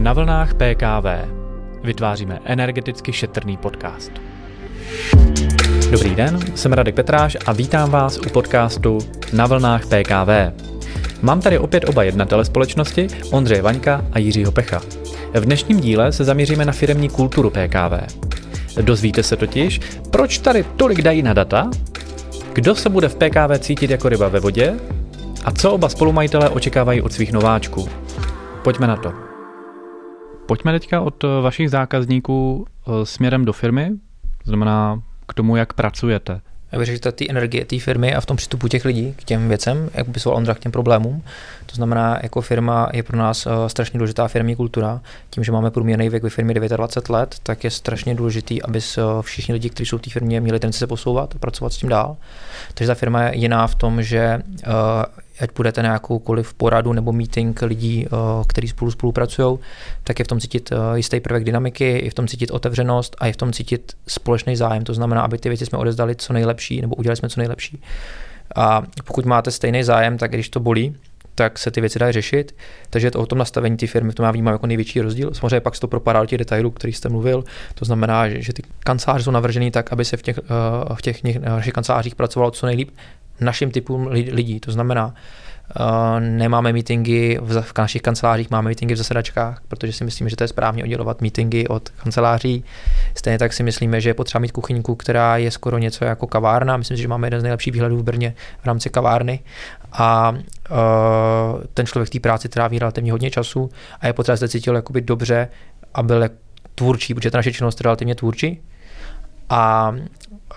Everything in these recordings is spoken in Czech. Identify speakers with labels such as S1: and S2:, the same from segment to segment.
S1: Na vlnách PKV vytváříme energeticky šetrný podcast. Dobrý den, jsem Radek Petráš a vítám vás u podcastu Na vlnách PKV. Mám tady opět oba jednatele společnosti, Ondřeje Vaňka a Jiřího Pecha. V dnešním díle se zaměříme na firmní kulturu PKV. Dozvíte se totiž, proč tady tolik dají na data, kdo se bude v PKV cítit jako ryba ve vodě a co oba spolumajitelé očekávají od svých nováčků. Pojďme na to. Pojďme teďka od vašich zákazníků eh, směrem do firmy, znamená k tomu, jak pracujete.
S2: Já bych řekl, že ty energie té firmy a v tom přístupu těch lidí k těm věcem, jak popisoval Ondra k těm problémům. To znamená, jako firma je pro nás uh, strašně důležitá firmní kultura. Tím, že máme průměrný věk ve firmě 29 let, tak je strašně důležitý, aby všichni lidi, kteří jsou v té firmě, měli tendenci se posouvat a pracovat s tím dál. Takže ta firma je jiná v tom, že ať půjdete na jakoukoliv poradu nebo meeting lidí, eh, kteří spolu spolupracují, tak je v tom cítit eh, jistý prvek dynamiky, je v tom cítit otevřenost a je v tom cítit společný zájem. To znamená, aby ty věci jsme odezdali co nejlepší nebo udělali jsme co nejlepší. A pokud máte stejný zájem, tak když to bolí, tak se ty věci dají řešit. Takže to o tom nastavení ty firmy, v tom já vnímám jako největší rozdíl. Samozřejmě pak se to propadá do těch detailů, který jste mluvil. To znamená, že, že ty kanceláře jsou navržené tak, aby se v těch, uh, v těch našich kancelářích pracovalo co nejlíp našim typům lidí. To znamená, Uh, nemáme meetingy v, v našich kancelářích, máme meetingy v zasedačkách, protože si myslíme, že to je správně oddělovat meetingy od kanceláří. Stejně tak si myslíme, že je potřeba mít kuchyňku, která je skoro něco jako kavárna. Myslím si, že máme jeden z nejlepších výhledů v Brně v rámci kavárny. A uh, ten člověk v té práci tráví relativně hodně času a je potřeba se cítil jakoby dobře a byl tvůrčí, protože ta naše činnost je relativně tvůrčí. A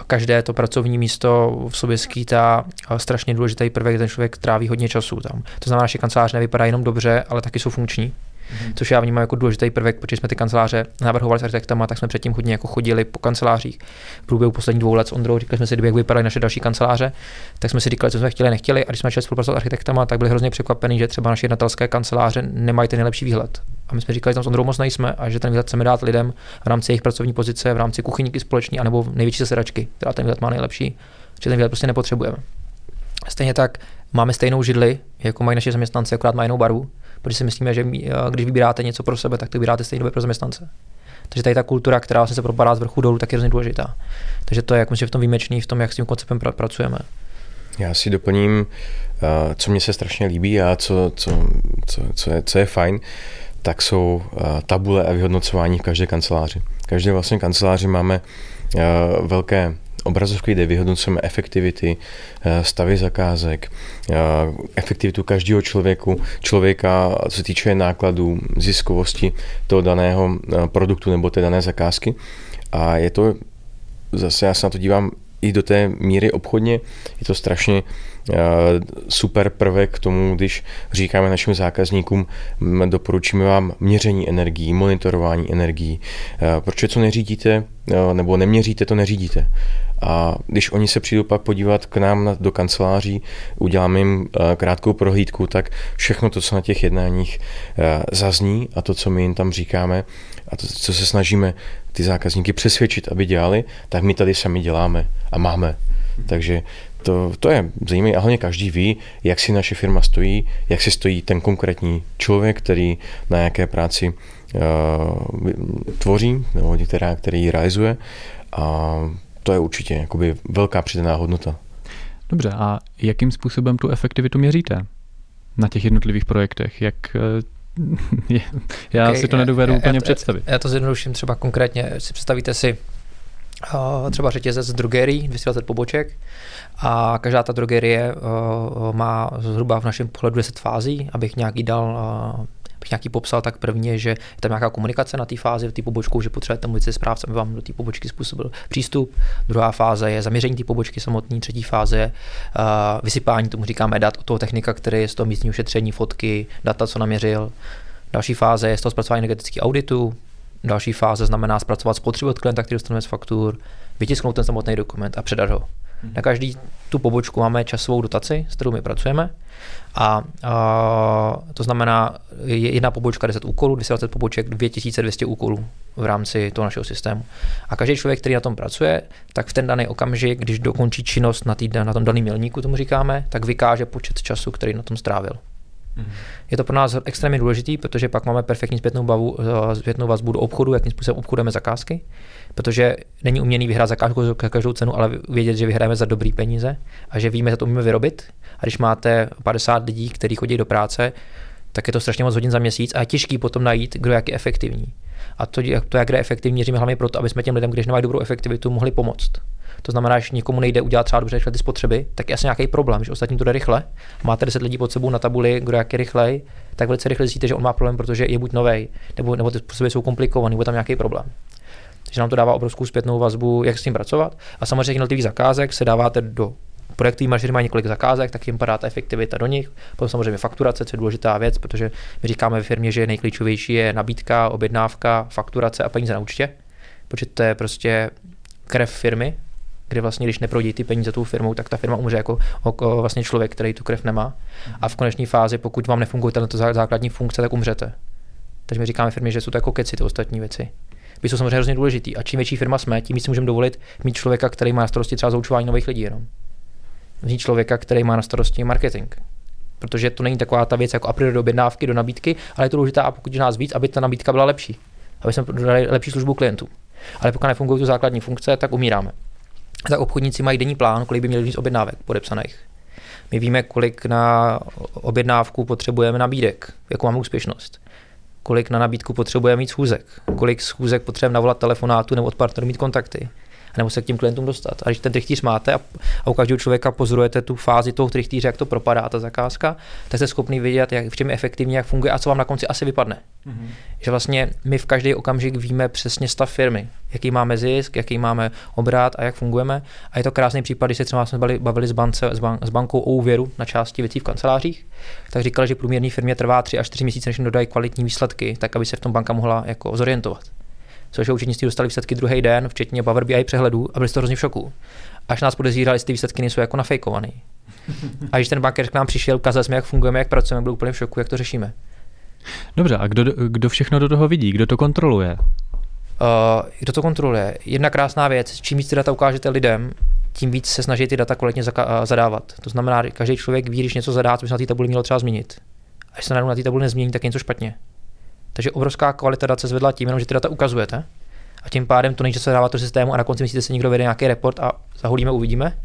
S2: každé to pracovní místo v sobě skýtá strašně důležitý prvek, ten člověk tráví hodně času tam. To znamená, že kancelář nevypadá jenom dobře, ale taky jsou funkční. Mm-hmm. Což já vnímám jako důležitý prvek, protože jsme ty kanceláře navrhovali s architektama, tak jsme předtím hodně jako chodili po kancelářích. V průběhu posledních dvou let s Ondrou říkali jsme si, jak vypadaly naše další kanceláře, tak jsme si říkali, co jsme chtěli, nechtěli. A když jsme začali spolupracovat s architektama, tak byli hrozně překvapení, že třeba naše jednatelské kanceláře nemají ten nejlepší výhled. A my jsme říkali, že tam s Ondrou moc nejsme a že ten výhled chceme dát lidem v rámci jejich pracovní pozice, v rámci kuchyníky společný, anebo největší zasedačky, která ten výhled má nejlepší, že ten výhled prostě nepotřebujeme. Stejně tak máme stejnou židli, jako mají naši zaměstnanci, akorát mají jinou barvu, protože si myslíme, že eh, když vybíráte něco pro sebe, tak to vybíráte stejně pro zaměstnance. Takže tady ta kultura, která vlastně se propadá z vrchu dolů, tak je hrozně důležitá. Takže to je jak myslím, v tom výjimečný, v tom, jak s tím konceptem pra- pracujeme.
S3: Já si doplním, eh, co mě se strašně líbí a co, co, co, co, je, co je fajn, tak jsou eh, tabule a vyhodnocování v každé kanceláři. Každé vlastně kanceláři máme velké obrazovky, kde vyhodnocujeme efektivity, eh, stavy zakázek, eh, efektivitu každého člověku, člověka, co se týče nákladů, ziskovosti toho daného eh, produktu nebo té dané zakázky. A je to, zase já se na to dívám i do té míry obchodně, je to strašně super prvek k tomu, když říkáme našim zákazníkům, doporučíme vám měření energií, monitorování energií. Proč co neřídíte, nebo neměříte, to neřídíte. A když oni se přijdou pak podívat k nám do kanceláří, uděláme jim krátkou prohlídku, tak všechno to, co na těch jednáních zazní a to, co my jim tam říkáme a to, co se snažíme ty zákazníky přesvědčit, aby dělali, tak my tady sami děláme a máme. Takže to, to je zajímavé a hlavně každý ví, jak si naše firma stojí, jak si stojí ten konkrétní člověk, který na jaké práci uh, tvoří, nebo která, který ji realizuje a to je určitě jakoby velká přidaná hodnota.
S1: Dobře, a jakým způsobem tu efektivitu měříte na těch jednotlivých projektech? Jak eh, já okay, si to nedovedu úplně
S2: já,
S1: představit.
S2: Já to zjednoduším třeba konkrétně. Si představíte si uh, třeba řetězec drogerií, 220 poboček a každá ta drogerie uh, má zhruba v našem pohledu 10 fází, abych nějaký dal uh, bych nějaký popsal, tak první je, že je tam nějaká komunikace na té fázi, v té pobočku, že potřebujete mluvit se správcem, aby vám do té pobočky způsobil přístup. Druhá fáze je zaměření té pobočky samotné, třetí fáze je uh, vysypání, tomu říkáme dat od toho technika, který je z toho místního šetření, fotky, data, co naměřil. Další fáze je z toho zpracování energetických auditů, Další fáze znamená zpracovat spotřebu od klienta, který dostaneme z faktur, vytisknout ten samotný dokument a předat ho. Na každý tu pobočku máme časovou dotaci, s kterou my pracujeme. A, a to znamená, jedna pobočka 10 úkolů, 220 poboček, 2200 úkolů v rámci toho našeho systému. A každý člověk, který na tom pracuje, tak v ten daný okamžik, když dokončí činnost na, tý, na tom daném milníku, tomu říkáme, tak vykáže počet času, který na tom strávil. Mm. Je to pro nás extrémně důležitý, protože pak máme perfektní zpětnou, bavu, eh, zpětnou vazbu do obchodu, jakým způsobem obchodujeme zakázky, protože není uměný vyhrát zakázku za každou cenu, ale vědět, že vyhrajeme za dobrý peníze a že víme, že to umíme vyrobit. A když máte 50 lidí, kteří chodí do práce, tak je to strašně moc hodin za měsíc a je těžký potom najít, kdo jak je efektivní. A to, to jak je efektivní, měříme hlavně proto, aby jsme těm lidem, když nemají dobrou efektivitu, mohli pomoct. To znamená, že někomu nejde udělat třeba dobře ty spotřeby, tak je asi nějaký problém, že ostatní to jde rychle. Máte 10 lidí pod sebou na tabuli, kdo jak je rychlej, tak velice rychle zjistíte, že on má problém, protože je buď nový, nebo, nebo ty spotřeby jsou komplikované, nebo tam nějaký problém. Takže nám to dává obrovskou zpětnou vazbu, jak s tím pracovat. A samozřejmě jednotlivých zakázek se dáváte do projektový manažer má několik zakázek, tak jim padá ta efektivita do nich. Potom samozřejmě fakturace, co je důležitá věc, protože my říkáme ve firmě, že nejklíčovější je nabídka, objednávka, fakturace a peníze na účtě, protože to je prostě krev firmy, kde vlastně, když neprojdí ty peníze tou firmou, tak ta firma umře jako vlastně člověk, který tu krev nemá. A v konečné fázi, pokud vám nefunguje tato základní funkce, tak umřete. Takže my říkáme firmě, že jsou to jako keci, ty ostatní věci. By jsou samozřejmě hrozně důležitý. A čím větší firma jsme, tím si můžeme dovolit mít člověka, který má na starosti třeba zaučování nových lidí jenom. Mít člověka, který má na starosti marketing. Protože to není taková ta věc jako a priori do objednávky, do nabídky, ale je to důležité, a pokud je nás víc, aby ta nabídka byla lepší. Aby jsme dodali lepší službu klientům. Ale pokud nefungují tu základní funkce, tak umíráme tak obchodníci mají denní plán, kolik by měli mít objednávek podepsaných. My víme, kolik na objednávku potřebujeme nabídek, jakou máme úspěšnost. Kolik na nabídku potřebujeme mít schůzek, kolik schůzek potřebujeme navolat telefonátu nebo od partnerů mít kontakty nebo se k těm klientům dostat. A když ten trichtýř máte a, a u každého člověka pozorujete tu fázi toho trichtýře, jak to propadá ta zakázka, tak jste schopný vidět, jak, v čem je efektivně, jak funguje a co vám na konci asi vypadne. Mm-hmm. Že vlastně my v každý okamžik víme přesně stav firmy, jaký máme zisk, jaký máme obrat a jak fungujeme. A je to krásný případ, když se třeba jsme bavili, bavili s, bance, s, ban, s bankou o úvěru na části věcí v kancelářích, tak říkali, že průměrný firmě trvá 3 až 4 měsíce, než dodají kvalitní výsledky, tak aby se v tom banka mohla jako zorientovat což účetnictví dostali výsledky druhý den, včetně Power BI přehledů a byli to hrozně v šoku. Až nás podezírali, jestli ty výsledky nejsou jako nafejkované. A když ten bankér k nám přišel, ukázal jsme, jak fungujeme, jak pracujeme, byl úplně v šoku, jak to řešíme.
S1: Dobře, a kdo, kdo všechno do toho vidí, kdo to kontroluje?
S2: Uh, kdo to kontroluje? Jedna krásná věc, čím víc ty data ukážete lidem, tím víc se snaží ty data kvalitně zaka- zadávat. To znamená, že každý člověk ví, když něco zadá, co by se na té tabuli mělo třeba změnit. A když se na té tabuli nezmění, tak je něco špatně. Takže obrovská kvalita dat se zvedla tím, jenom, že ty data ukazujete. A tím pádem to nejde, se dává do systému a na konci myslíte si někdo vede nějaký report a zaholíme, uvidíme.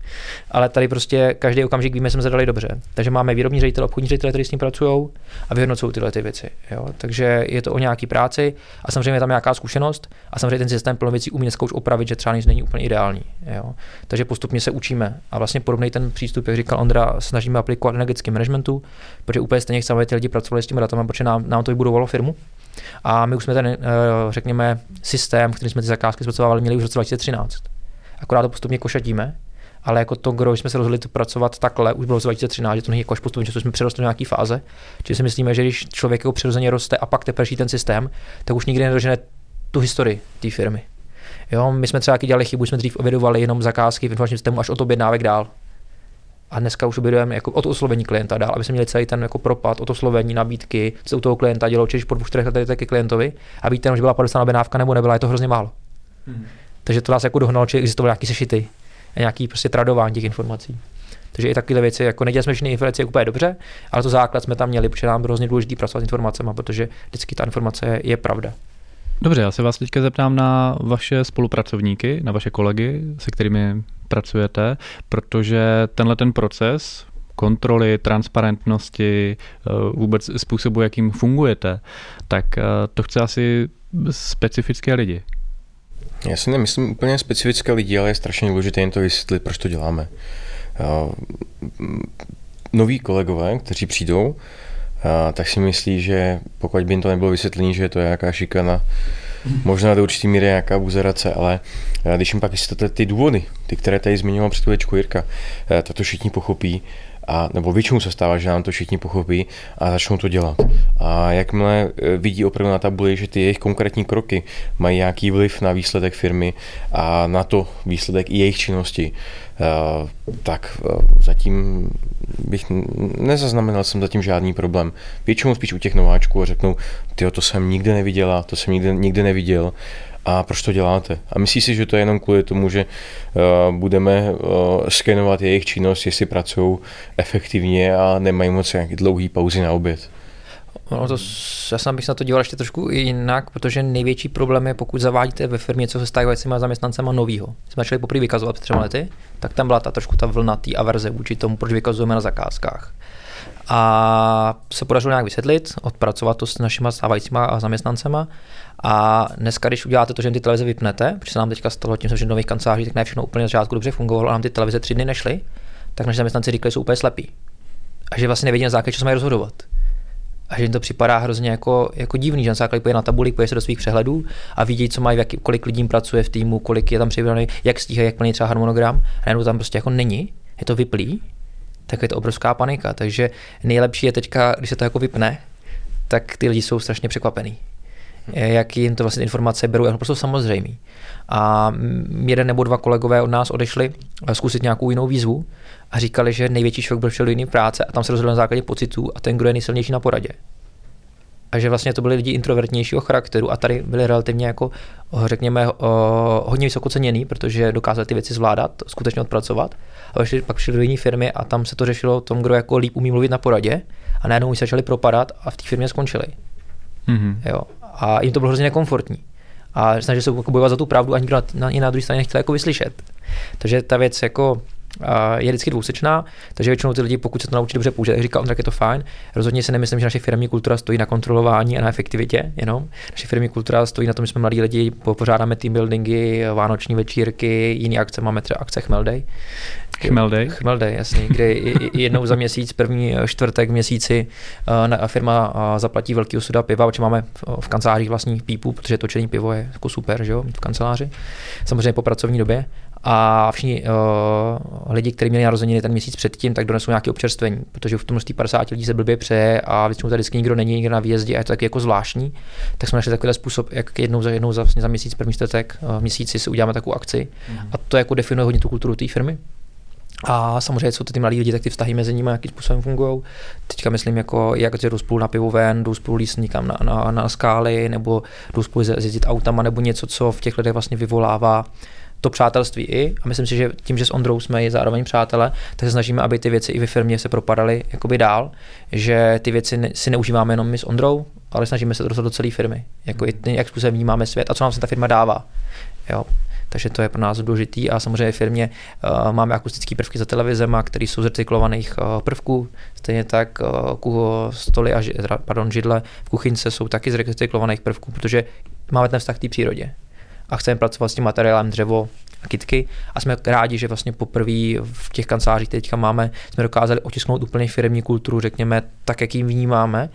S2: Ale tady prostě každý okamžik víme, že jsme zadali dobře. Takže máme výrobní ředitel, obchodní ředitel, kteří s tím pracují a vyhodnocují tyhle ty věci. Jo? Takže je to o nějaký práci a samozřejmě je tam nějaká zkušenost a samozřejmě ten systém plno věcí umí dneska už opravit, že třeba nic není úplně ideální. Jo? Takže postupně se učíme a vlastně podobný ten přístup, jak říkal Ondra, snažíme aplikovat energetickém managementu, protože úplně stejně chceme, aby ty lidi pracovali s těmi datami, protože nám, nám to vybudovalo firmu. A my už jsme ten, eh, řekněme, systém, který jsme ty zakázky zpracovávali, měli už v roce 2013. Akorát to postupně košatíme, ale jako to, kdo jsme se rozhodli to pracovat takhle, už bylo v roce 2013, že to není jako až postupně, že jsme přerostli do nějaké fáze. Čili si myslíme, že když člověk jako přirozeně roste a pak teprve ten systém, tak už nikdy nedožene tu historii té firmy. Jo, my jsme třeba dělali chybu, jsme dřív ovědovali jenom zakázky v informačním systému až od objednávek dál. A dneska už objedujeme jako od oslovení klienta dál, aby jsme měli celý ten jako propad od oslovení nabídky, co u toho klienta dělalo, čiž po dvou, čtyřech letech ke klientovi a víte, že byla podepsána objednávka nebo nebyla, je to hrozně málo. Hmm. Takže to nás jako dohnalo, že existovaly nějaký sešity a nějaký prostě tradování těch informací. Takže i takové věci, jako nedělali jsme všechny informace úplně dobře, ale to základ jsme tam měli, protože nám bylo hrozně důležité pracovat s informacemi, protože vždycky ta informace je pravda.
S1: Dobře, já se vás teďka zeptám na vaše spolupracovníky, na vaše kolegy, se kterými pracujete, protože tenhle ten proces kontroly, transparentnosti, eh, vůbec způsobu, jakým fungujete, tak eh, to chce asi specifické lidi.
S3: Já si nemyslím úplně specifické lidi, ale je strašně důležité jen to vysvětlit, proč to děláme. Eh, noví kolegové, kteří přijdou, tak si myslí, že pokud by jim to nebylo vysvětlení, že je to nějaká šikana, možná do určitý míry nějaká buzerace, ale když jim pak vysvětlíte ty důvody, ty, které tady zmiňoval před Jirka, tak to všichni pochopí a, nebo většinou se stává, že nám to všichni pochopí a začnou to dělat. A jakmile e, vidí opravdu na tabuli, že ty jejich konkrétní kroky mají nějaký vliv na výsledek firmy a na to výsledek i jejich činnosti, e, tak e, zatím bych nezaznamenal jsem zatím žádný problém. Většinou spíš u těch nováčků a řeknou, ty to jsem nikdy neviděla, to jsem nikdy, nikdy neviděl a proč to děláte. A myslí si, že to je jenom kvůli tomu, že uh, budeme uh, skenovat jejich činnost, jestli pracují efektivně a nemají moc nějaký dlouhý pauzy na oběd.
S2: No to, já sám bych se na to díval ještě trošku jinak, protože největší problém je, pokud zavádíte ve firmě něco se stávajícíma zaměstnancema novýho. Jsme začali poprvé vykazovat před třema lety, tak tam byla ta trošku ta vlna té averze vůči tomu, proč vykazujeme na zakázkách. A se podařilo nějak vysvětlit, odpracovat to s našimi stávajícíma zaměstnancema. A dneska, když uděláte to, že ty televize vypnete, protože se nám teďka stalo tím, že nových kancelářích tak ne všechno úplně na začátku dobře fungovalo, a nám ty televize tři dny nešly, tak naši zaměstnanci říkali, že jsou úplně slepí. A že vlastně nevědí na základě, co mají rozhodovat. A že jim to připadá hrozně jako, jako divný, že na základě na tabuli, poje se do svých přehledů a vidí, co mají, jak, kolik lidí pracuje v týmu, kolik je tam připravený, jak stíhají, jak plní třeba harmonogram. A najednou tam prostě jako není, je to vyplý, tak je to obrovská panika. Takže nejlepší je teďka, když se to jako vypne, tak ty lidi jsou strašně překvapený. Jak jim to vlastně informace berou, jako prostě samozřejmý. A jeden nebo dva kolegové od nás odešli zkusit nějakou jinou výzvu a říkali, že největší šok byl do jiný práce a tam se rozhodl na základě pocitů a ten, kdo je nejsilnější na poradě. A že vlastně to byli lidi introvertnějšího charakteru a tady byli relativně jako, řekněme, hodně vysoko ceněný, protože dokázali ty věci zvládat, skutečně odpracovat. A šli, pak šli do jiné firmy a tam se to řešilo tom, kdo jako líp umí mluvit na poradě a najednou se začali propadat a v té firmě skončili. Mm-hmm. Jo. A jim to bylo hrozně nekomfortní. A snažili se jako bojovat za tu pravdu a nikdo na, na, na druhé straně nechtěl jako vyslyšet. Takže ta věc jako je vždycky dvousečná, takže většinou ty lidi, pokud se to naučí dobře použít, jak říká on, tak je to fajn. Rozhodně si nemyslím, že naše firmní kultura stojí na kontrolování a na efektivitě jenom. Naše firmní kultura stojí na tom, že jsme mladí lidi, pořádáme team buildingy, vánoční večírky, jiné akce, máme třeba akce Chmeldej.
S1: Chmeldej?
S2: Chmeldej, jasně, kde jednou za měsíc, první čtvrtek v měsíci firma zaplatí velký osuda piva, protože máme v kancelářích vlastních pípů, protože točení pivo je jako super, že jo, v kanceláři. Samozřejmě po pracovní době a všichni uh, lidi, kteří měli narozeniny ten měsíc předtím, tak donesou nějaké občerstvení, protože v tom množství 50 lidí se blbě přeje a většinou tady nikdo není, nikdo na výjezdě a je to taky jako zvláštní. Tak jsme našli takový způsob, jak jednou za jednou za, vlastně za měsíc, první čtvrtek uh, v měsíci si uděláme takovou akci. Mm. A to jako definuje hodně tu kulturu té firmy. A samozřejmě jsou to ty mladí lidi, tak ty vztahy mezi nimi jakým způsobem fungují. Teďka myslím, jako jak jdou spolu na pivo ven, jdou spolu líst někam na, na, na, skály, nebo jdou spolu jezdit autama, nebo něco, co v těch lidech vlastně vyvolává to přátelství i. A myslím si, že tím, že s Ondrou jsme i zároveň přátelé, tak se snažíme, aby ty věci i ve firmě se propadaly jakoby dál, že ty věci si neužíváme jenom my s Ondrou, ale snažíme se to dostat do celé firmy. Jako i jak způsobem vnímáme svět a co nám se ta firma dává. Jo. Takže to je pro nás důležitý a samozřejmě v firmě uh, máme akustické prvky za televizema, které jsou z recyklovaných uh, prvků. Stejně tak uh, stoly a pardon, židle v kuchyňce jsou taky z recyklovaných prvků, protože máme ten vztah k té přírodě a chceme pracovat s tím materiálem dřevo a kitky a jsme rádi, že vlastně poprvé v těch kancelářích teďka máme, jsme dokázali otisknout úplně firmní kulturu, řekněme, tak, jak ji vnímáme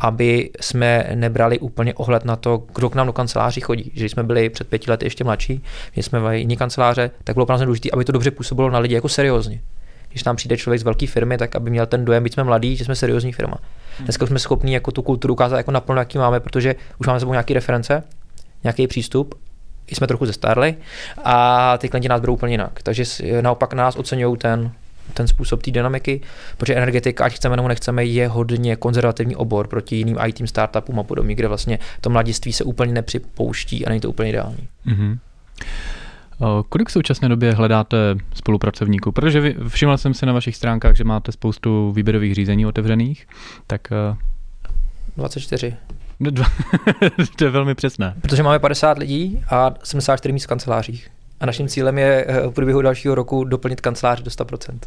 S2: aby jsme nebrali úplně ohled na to, kdo k nám do kanceláří chodí. Že jsme byli před pěti lety ještě mladší, že jsme v jiné kanceláře, tak bylo pro nás důležité, aby to dobře působilo na lidi jako seriózně. Když tam přijde člověk z velké firmy, tak aby měl ten dojem, být jsme mladí, že jsme seriózní firma. Dneska jsme schopni jako tu kulturu ukázat jako naplno, jaký máme, protože už máme sebou nějaké reference, nějaký přístup jsme trochu zestárli a ty klienti nás berou úplně jinak. Takže naopak nás oceňují ten, ten způsob té dynamiky, protože energetika, ať chceme nebo nechceme, je hodně konzervativní obor proti jiným IT startupům a podobně, kde vlastně to mladiství se úplně nepřipouští a není to úplně ideální. Mm-hmm.
S1: Kolik v současné době hledáte spolupracovníků? Protože všiml jsem si na vašich stránkách, že máte spoustu výběrových řízení otevřených, tak...
S2: 24.
S1: to je velmi přesné.
S2: Protože máme 50 lidí a 74 míst v kancelářích. A naším cílem je eh, v průběhu dalšího roku doplnit kancelář do 100%.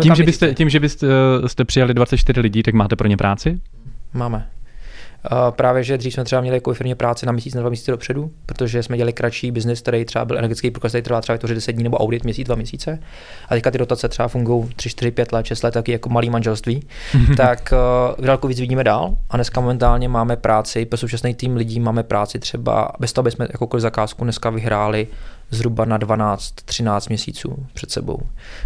S1: tím, že byste, tím, že byste eh, jste přijali 24 lidí, tak máte pro ně práci?
S2: Máme. Právě, že dřív jsme třeba měli jako firmě práci na měsíc, na dva měsíce dopředu, protože jsme dělali kratší biznis, který třeba byl energetický průkaz, který trvá třeba to 10 dní nebo audit měsíc, dva měsíce. A teďka ty dotace třeba fungují 3, 4, 5 let, 6 let, taky jako malý manželství. tak uh, daleko víc vidíme dál. A dneska momentálně máme práci, pro současný tým lidí máme práci třeba, bez toho, aby jsme jakoukoliv zakázku dneska vyhráli zhruba na 12-13 měsíců před sebou.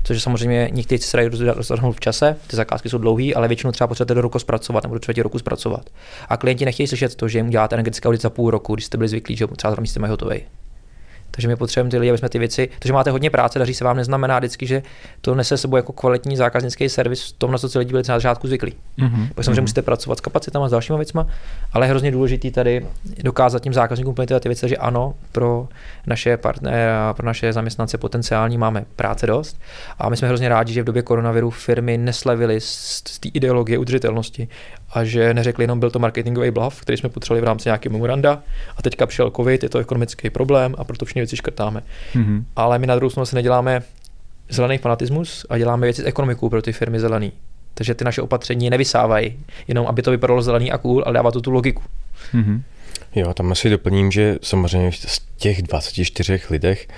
S2: Což samozřejmě někteří se dají rozhodnout v čase, ty zakázky jsou dlouhé, ale většinou třeba potřebujete do roku zpracovat nebo do třetí roku zpracovat. A klienti nechtějí slyšet to, že jim děláte energetické audit za půl roku, když jste byli zvyklí, že třeba za měsíce mají hotový. Takže my potřebujeme ty lidi, aby jsme ty věci, to, že máte hodně práce, daří se vám, neznamená vždycky, že to nese sebou jako kvalitní zákaznický servis v tom, na co ty lidi byli na začátku zvyklí. Mm-hmm. Pak samozřejmě mm-hmm. musíte pracovat s kapacitama, s dalšími věcmi, ale je hrozně důležité tady dokázat tím zákazníkům plnit ty věci, že ano, pro naše partnery, pro naše zaměstnance potenciální máme práce dost. A my jsme hrozně rádi, že v době koronaviru firmy neslevily z, z té ideologie udržitelnosti a že neřekli jenom byl to marketingový blav, který jsme potřebovali v rámci nějakého memoranda a teďka přišel covid, je to ekonomický problém a proto všechny věci škrtáme. Mm-hmm. Ale my na druhou stranu se neděláme zelený fanatismus a děláme věci s ekonomikou pro ty firmy zelený. Takže ty naše opatření nevysávají, jenom aby to vypadalo zelený a cool, ale dává to tu logiku. Mm-hmm.
S3: Jo, tam asi doplním, že samozřejmě z těch 24 lidech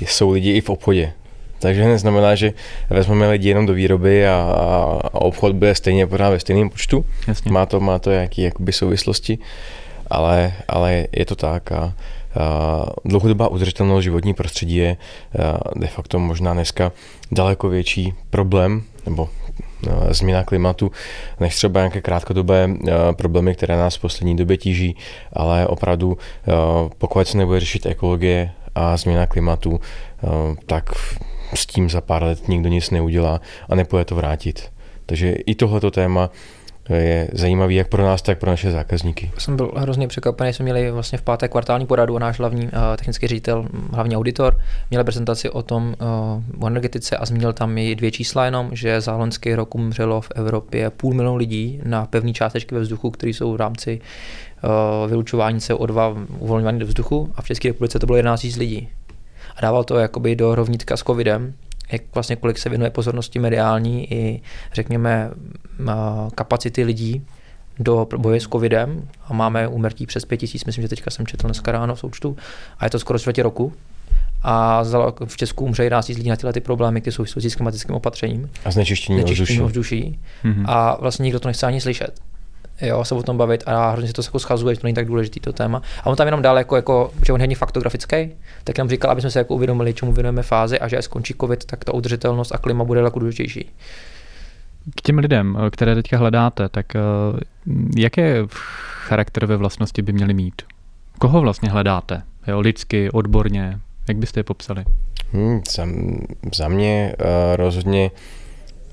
S3: jsou lidi i v obchodě. Takže neznamená, že vezmeme lidi jenom do výroby a, a obchod bude stejně pořád ve stejném počtu. Jasně. Má to, má to jaký jakoby souvislosti, ale, ale je to tak a, a dlouhodobá udržitelnost životní prostředí je de facto možná dneska daleko větší problém, nebo změna klimatu, než třeba nějaké krátkodobé problémy, které nás v poslední době tíží, ale opravdu pokud se nebude řešit ekologie a změna klimatu, tak s tím za pár let nikdo nic neudělá a nepůjde to vrátit. Takže i tohleto téma je zajímavý jak pro nás, tak pro naše zákazníky.
S2: Jsem byl hrozně překvapený, jsme měli vlastně v pátek kvartální poradu a náš hlavní uh, technický ředitel, hlavní auditor, měl prezentaci o tom uh, o energetice a zmínil tam i dvě čísla jenom, že za loňský rok umřelo v Evropě půl milionu lidí na pevné částečky ve vzduchu, které jsou v rámci uh, vylučování CO2 uvolňované do vzduchu a v České republice to bylo 11 000 lidí a dával to jakoby do rovnítka s covidem, jak vlastně kolik se věnuje pozornosti mediální i řekněme kapacity lidí do boje s covidem a máme úmrtí přes pět tisíc, myslím, že teďka jsem četl dneska ráno v součtu a je to skoro čtvrtě roku a v Česku umře 11 lidí na tyhle ty problémy, které jsou s klimatickým opatřením.
S3: A znečištění ovzduší.
S2: ovzduší. Mm-hmm. A vlastně nikdo to nechce ani slyšet jo, se o tom bavit a hrozně se to jako schazuje, že to není tak důležitý to téma. A on tam jenom dál, jako, jako že on je faktografický, tak nám říkal, aby jsme se jako uvědomili, čemu věnujeme fázi a že až skončí covid, tak ta udržitelnost a klima bude jako důležitější.
S1: K těm lidem, které teďka hledáte, tak eh, jaké charakterové vlastnosti by měly mít? Koho vlastně hledáte? Jo, lidsky, odborně, jak byste je popsali?
S3: Hmm, za, za mě uh, rozhodně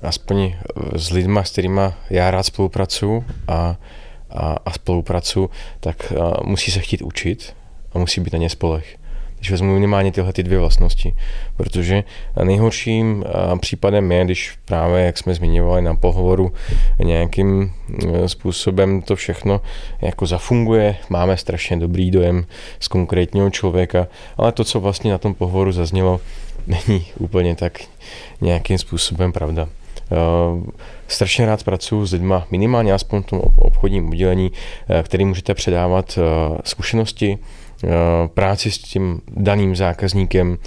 S3: aspoň s lidma, s kterými já rád spolupracuju a, a, a spolupracuju, tak a, musí se chtít učit a musí být na ně spolech. Když vezmu minimálně tyhle ty dvě vlastnosti, protože nejhorším případem je, když právě, jak jsme zmiňovali na pohovoru, nějakým způsobem to všechno jako zafunguje, máme strašně dobrý dojem z konkrétního člověka, ale to, co vlastně na tom pohovoru zaznělo, není úplně tak nějakým způsobem pravda. Uh, strašně rád pracuji s lidmi, minimálně aspoň v tom obchodním oddělení, uh, který můžete předávat uh, zkušenosti, práci s tím daným zákazníkem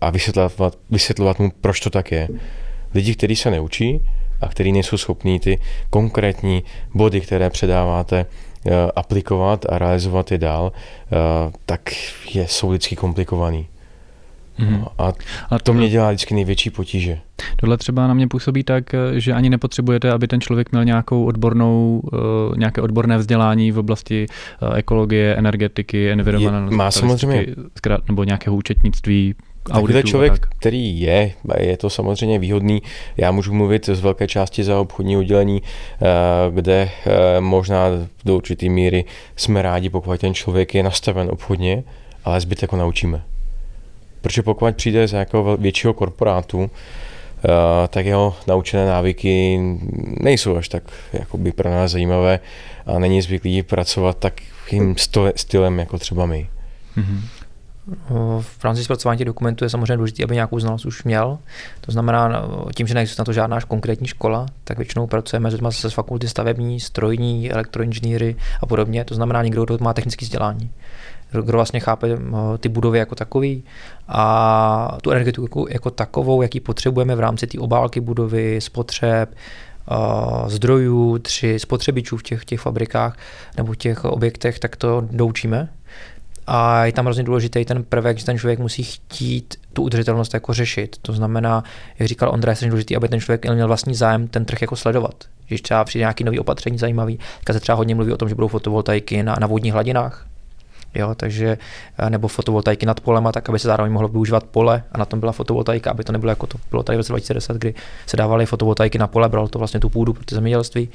S3: a vysvětlovat, vysvětlovat mu, proč to tak je. Lidi, kteří se neučí a kteří nejsou schopní ty konkrétní body, které předáváte, aplikovat a realizovat je dál, tak je, jsou lidsky komplikovaný. Mm. A, a to mě dělá vždycky největší potíže.
S1: Tohle třeba na mě působí tak, že ani nepotřebujete, aby ten člověk měl nějakou odbornou, eh, nějaké odborné vzdělání v oblasti eh, ekologie, energetiky, environmentální.
S3: Má samozřejmě.
S1: Nebo nějakého účetnictví,
S3: Takovýhle člověk, tak. který je, je to samozřejmě výhodný. Já můžu mluvit z velké části za obchodní oddělení, eh, kde možná do určité míry jsme rádi, pokud ten člověk je nastaven obchodně, ale zbytek ho naučíme. Protože pokud přijde z nějakého většího korporátu, uh, tak jeho naučené návyky nejsou až tak jakoby pro nás zajímavé a není zvyklý pracovat takým stylem jako třeba my. Mm-hmm.
S2: V rámci zpracování těch dokumentů je samozřejmě důležité, aby nějakou znalost už měl. To znamená, no, tím, že neexistuje na to žádná konkrétní škola, tak většinou pracujeme s lidmi z fakulty stavební, strojní, elektroinženýry a podobně. To znamená někdo, kdo má technické vzdělání kdo vlastně chápe eh, ty budovy jako takový a tu energetiku jako takovou, jaký potřebujeme v rámci té obálky budovy, spotřeb, eh, zdrojů, tři spotřebičů v těch, těch fabrikách nebo těch objektech, tak to doučíme. A je tam hrozně důležitý ten prvek, že ten člověk musí chtít tu udržitelnost jako řešit. To znamená, jak říkal Ondra, je důležitý, aby ten člověk měl vlastní zájem ten trh jako sledovat. Když třeba přijde nějaký nový opatření zajímavý, tak se třeba hodně mluví o tom, že budou fotovoltaiky na, na vodních hladinách, Jo, takže, nebo fotovoltaiky nad polema, tak aby se zároveň mohlo využívat pole a na tom byla fotovoltaika, aby to nebylo jako to bylo tady v roce 2010, kdy se dávaly fotovoltaiky na pole, bral to vlastně tu půdu pro ty zemědělství.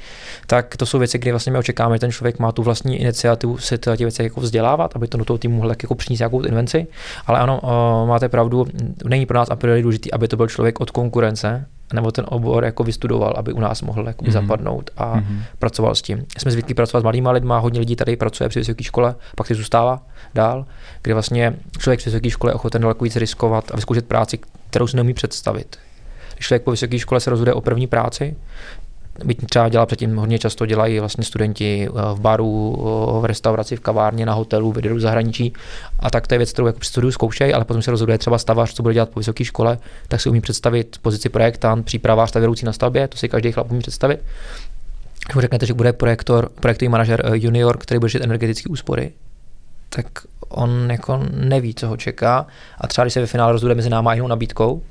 S2: Tak to jsou věci, kdy vlastně my očekáváme, že ten člověk má tu vlastní iniciativu se ty věci jako vzdělávat, aby to do toho týmu mohl jako přinést nějakou invenci. Ale ano, máte pravdu, není pro nás a priori důležité, aby to byl člověk od konkurence, nebo ten obor jako vystudoval, aby u nás mohl mm-hmm. zapadnout a mm-hmm. pracoval s tím. Jsme zvyklí pracovat s malými lidmi, hodně lidí tady pracuje při vysoké škole, pak si zůstává dál, kde vlastně člověk při vysoké škole je ochoten daleko víc riskovat a vyzkoušet práci, kterou si neumí představit. Když člověk po vysoké škole se rozhoduje o první práci, byť třeba dělá předtím, hodně často dělají vlastně studenti eh, v baru, eh, v restauraci, v kavárně, na hotelu, v v zahraničí. A tak to je věc, kterou jako při studiu zkoušejí, ale potom se rozhoduje třeba stavař, co bude dělat po vysoké škole, tak si umí představit pozici projektant, přípravář, stavěroucí na stavbě, to si každý chlap umí představit. Když řeknete, že bude projektor, projektový manažer eh, junior, který bude řešit energetické úspory, tak on jako neví, co ho čeká. A třeba když se ve finále rozhoduje mezi náma a jinou nabídkou,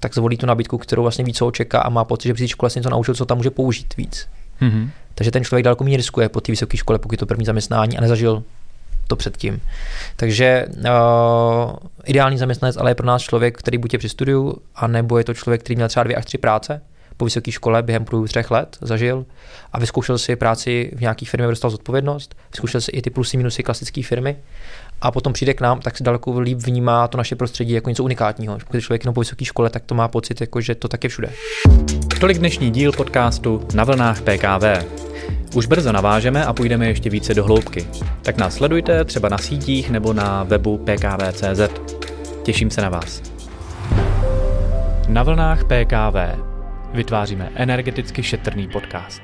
S2: tak zvolí tu nabídku, kterou vlastně ví, co ho čeká a má pocit, že při škole se něco naučil, co tam může použít víc. Mm-hmm. Takže ten člověk daleko méně riskuje po té vysoké škole, pokud je to první zaměstnání a nezažil to předtím. Takže uh, ideální zaměstnanec ale je pro nás člověk, který buď je při studiu, anebo je to člověk, který měl třeba dvě až tři práce po vysoké škole během průběhu třech let zažil a vyzkoušel si práci v nějaké firmě, dostal zodpovědnost, vyzkoušel si i ty plusy, minusy klasické firmy a potom přijde k nám, tak si daleko líp vnímá to naše prostředí jako něco unikátního. Když člověk je po vysoké škole, tak to má pocit, jako, že to tak je všude.
S1: Tolik dnešní díl podcastu Na vlnách PKV. Už brzo navážeme a půjdeme ještě více do hloubky. Tak nás sledujte třeba na sítích nebo na webu pkv.cz. Těším se na vás. Na vlnách PKV vytváříme energeticky šetrný podcast.